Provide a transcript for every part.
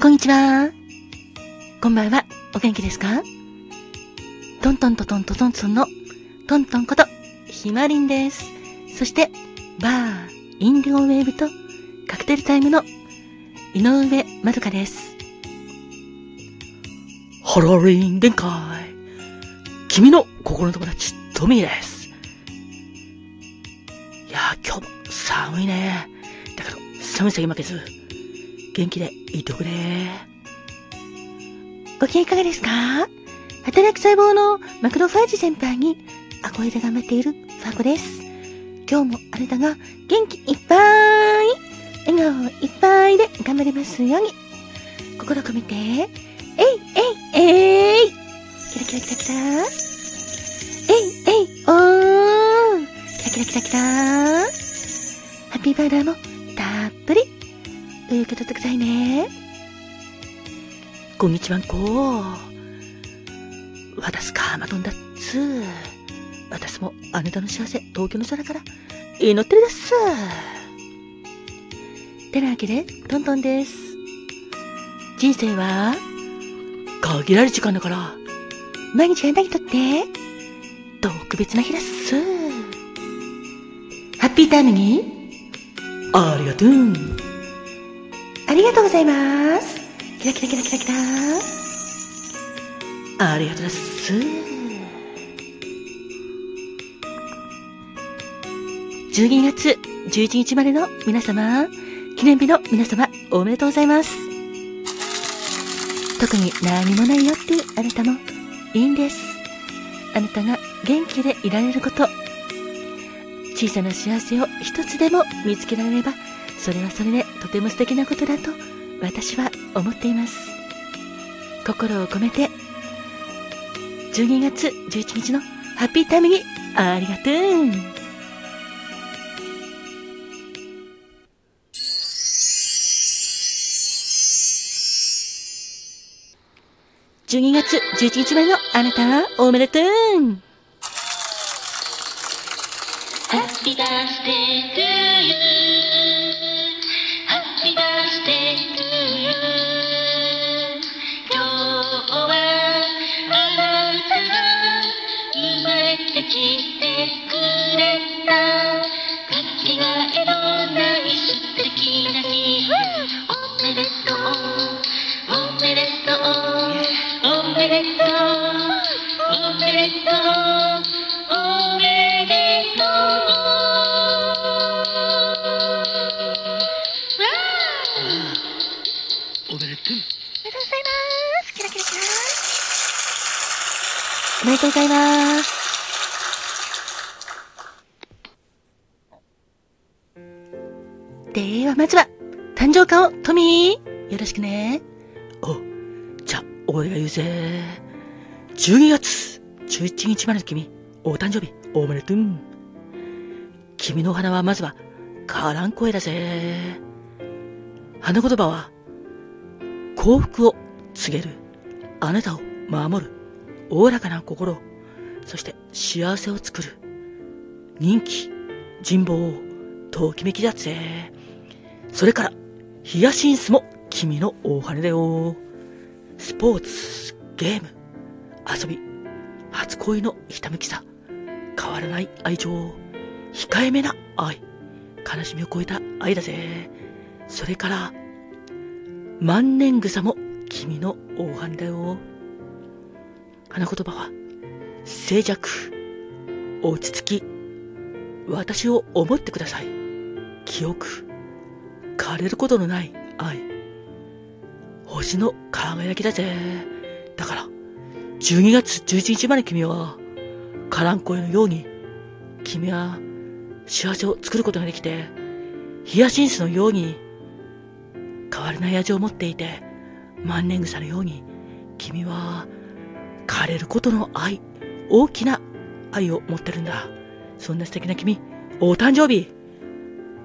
こんにちは。こんばんは。お元気ですか？トントントントントントンのトントンことひまりんです。そして、バー、インディゴウェーブとカクテルタイムの井上まどかです。ハロウィン限界。君の心の友達、トミーです。いや今日も寒いね。だけど、寒さに負けず、元気でいてくれ。ご機嫌いかがですか？働く細胞のマクロファージ先輩に憧れで頑張っているファコです。今日もあなたが元気いっぱい、笑顔いっぱいで頑張れますように。心込めて、えい、えい、えい。キラキラキラキラ。えい、えい、おー。キラキラキラキラ。ハッピーバーダーもたっぷり。受け取ってくださいね。こんにちはんこ。私かまどんだっつ。私もあなたの幸せ、東京の空から祈ってるです。てなわけで、トントンです。人生は、限られる時間だから、毎日がなぎとって、特別な日です。ハッピータイムに、ありがとう。ありがとうございます。キラキラキラキラキラ。ありがとうです。12月11日までの皆様、記念日の皆様、おめでとうございます。特に何もないよっていうあなたもいいんです。あなたが元気でいられること、小さな幸せを一つでも見つけられれば、それはそれでとても素敵なことだと私は思っています。心を込めて、12月11日のハッピータイムにありがとう。12月11日までのあなたは、おめでとう。ハッピーバースデートゥーユてきてくれた。かけがえのない素敵な日。おめでとう。おめでとう。おめでとう。おめでとう。おめでとうございます。では、まずは、誕生花を、トミーよろしくね。お、じゃ、俺が言うぜ。12月11日までの君、お誕生日、おめでとう。君の花はまずは、カラン声だぜ。花言葉は、幸福を告げる、あなたを守る、おおらかな心、そして幸せを作る、人気、人望、ときめきだぜ。それから、ヒヤシンスも君の大羽だよ。スポーツ、ゲーム、遊び、初恋のひたむきさ、変わらない愛情、控えめな愛、悲しみを超えた愛だぜ。それから、万年草も君の大半だよ。花言葉は、静寂、落ち着き、私を思ってください。記憶、枯れることのない愛。星の輝きだぜ。だから、12月11日まで君は、カランコエのように、君は幸せを作ることができて、ヒヤシンスのように、変わらない味を持っていて、万年草のように、君は、枯れることの愛、大きな愛を持ってるんだ。そんな素敵な君、お誕生日、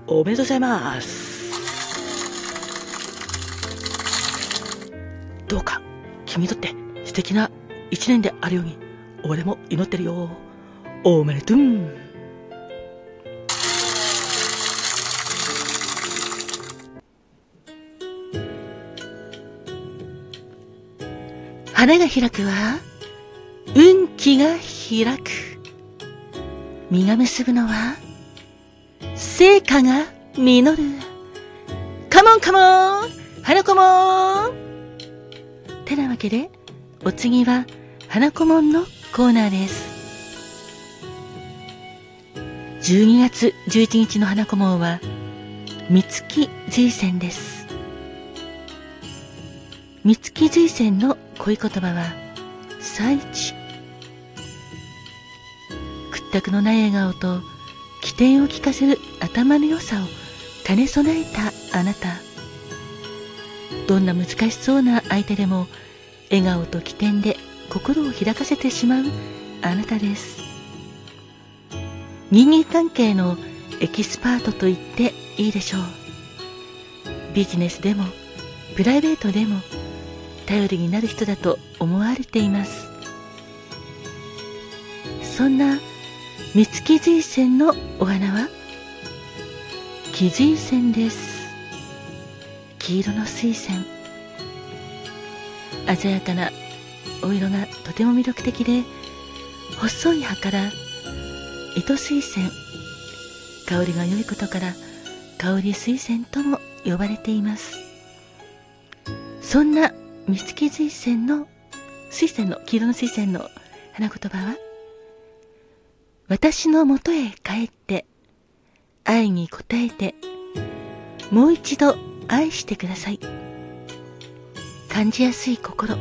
おめでとうございます。どうか、君にとって素敵な一年であるように、俺も祈ってるよ。おめでとう。花が開くは、運気が開く。実が結ぶのは、成果が実る。カモンカモン花子もんてなわけで、お次は、花子もんのコーナーです。12月11日の花子門は、三月随線です。三月随線の恋言葉は、最地。屈託のない笑顔と、起点を聞かせる頭の良さを兼ね備えたあなた。どんな難しそうな相手でも、笑顔と起点で心を開かせてしまうあなたです。人間関係のエキスパートと言っていいでしょう。ビジネスでも、プライベートでも、頼りになる人だと思われています。そんな三月随線のお花は、木随線です。黄色の水仙。鮮やかなお色がとても魅力的で、細い葉から糸水仙香りが良いことから香り水仙とも呼ばれていますそんな三月水仙の水仙の黄色の水仙の花言葉は私のもとへ帰って愛に応えてもう一度愛してください。感じやすい心。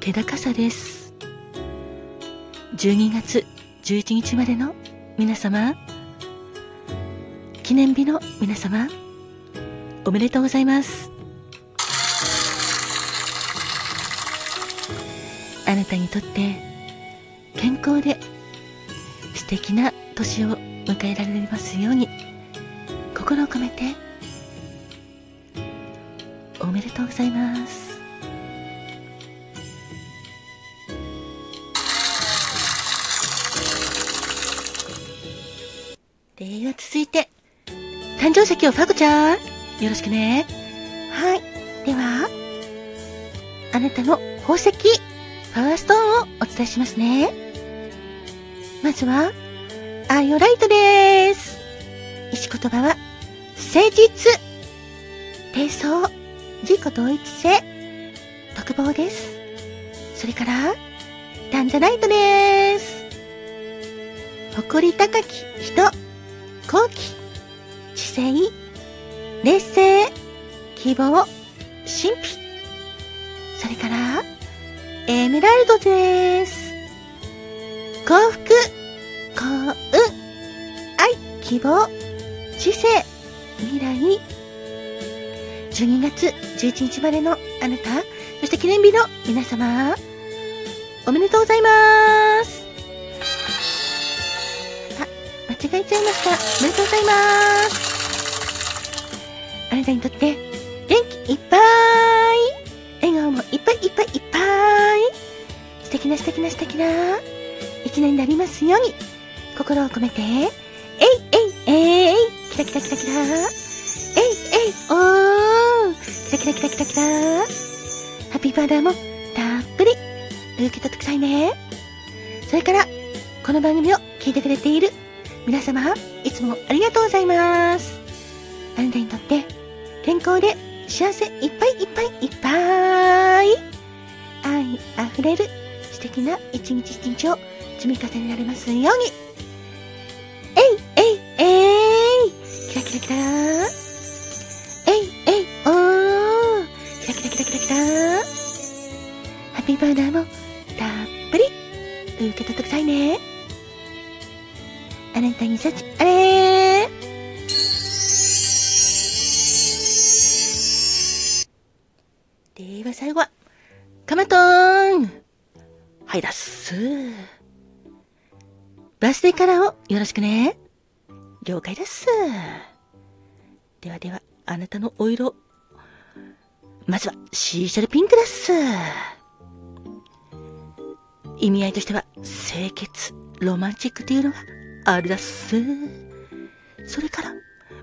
気高さです。12月11日までの皆様、記念日の皆様、おめでとうございます。あなたにとって健康で素敵な年を迎えられますように心を込めておめでとうございます。では続いて、誕生石をファグちゃん、よろしくね。はい。では、あなたの宝石、パワーストーンをお伝えしますね。まずは、アイオライトです。石言葉は、誠実、低層、自己同一性、特防です。それから、タンザライトです。誇り高き人、好奇、知性、劣勢、希望、神秘。それから、エメラルドです。幸福、幸運、愛、希望、知性、未来。12月11日までのあなた、そして記念日の皆様、おめでとうございますあ。間違えちゃいました。おめでとうございます。あなたにとって元気いっぱい笑顔もいっぱいいっぱいいっぱい素敵な素敵な素敵な一年になりますように心を込めて、えいえいえいキラキラキラキラえいえいおーキラキラキラキラキラハッピーバーダーもたっぷり受け取ってくださいね。それから、この番組を聞いてくれている皆様、いつもありがとうございます。あなたにとって健康で幸せいっぱいいっぱいいっぱい愛あふれる素敵な一日一日を積み重ねられますように。たっぷり受け取ってくださいね。あなたに幸あれでは最後は、カマトーンはいだっす。バースデーカラーをよろしくね。了解です。ではでは、あなたのお色。まずは、シーシャルピンクです。意味合いとしては、清潔、ロマンチックというのがあれだっす。それから、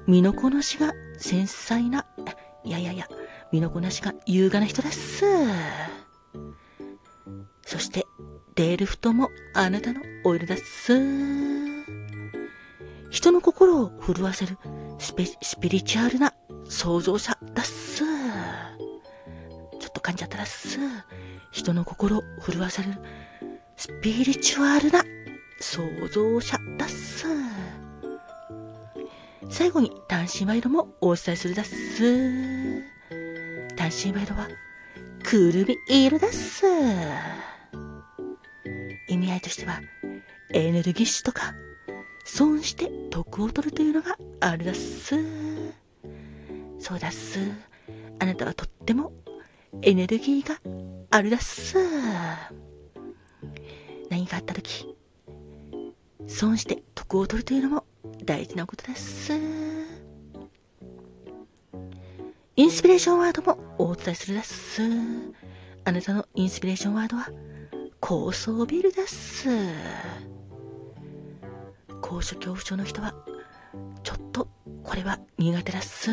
身のこなしが繊細な、いやいやいや、身のこなしが優雅な人だっす。デルフトもあなたのお色だっす。人の心を震わせるスペスピリチュアルな創造者と噛んじゃったらっす。人の心を震わせるスピリチュアルな創造者だっす。最後に単身賄賂もお伝えするだっす。単身賄賂はくるみ色だっす。意味合いとしては、エネルギッシュとか、損して得を取るというのがあるだっす。そうだっす。あなたはとってもエネルギーがあるだっす。何かあった時、損して得を取るというのも大事なことです。インスピレーションワードもお伝えするです。あなたのインスピレーションワードは高層ビルです。高所恐怖症の人は、ちょっとこれは苦手だっす。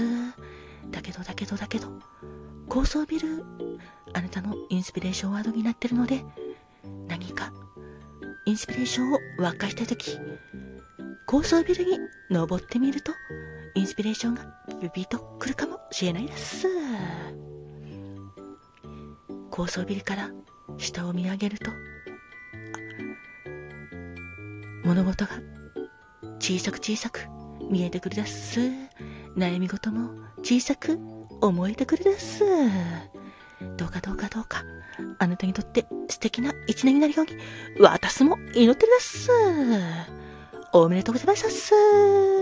だけどだけどだけど、高層ビル、あなたのインスピレーションワードになってるので、何かインスピレーションを沸かした時、高層ビルに登ってみると、インスピレーションがビビッと来るかもしれないです。高層ビルから下を見上げると、物事が小さく小さく見えてくるです。悩み事も小さく思えてくるです。どうかどうかどうか、あなたにとって素敵な一年になるように、私も祈ってるです。おめでとうございます。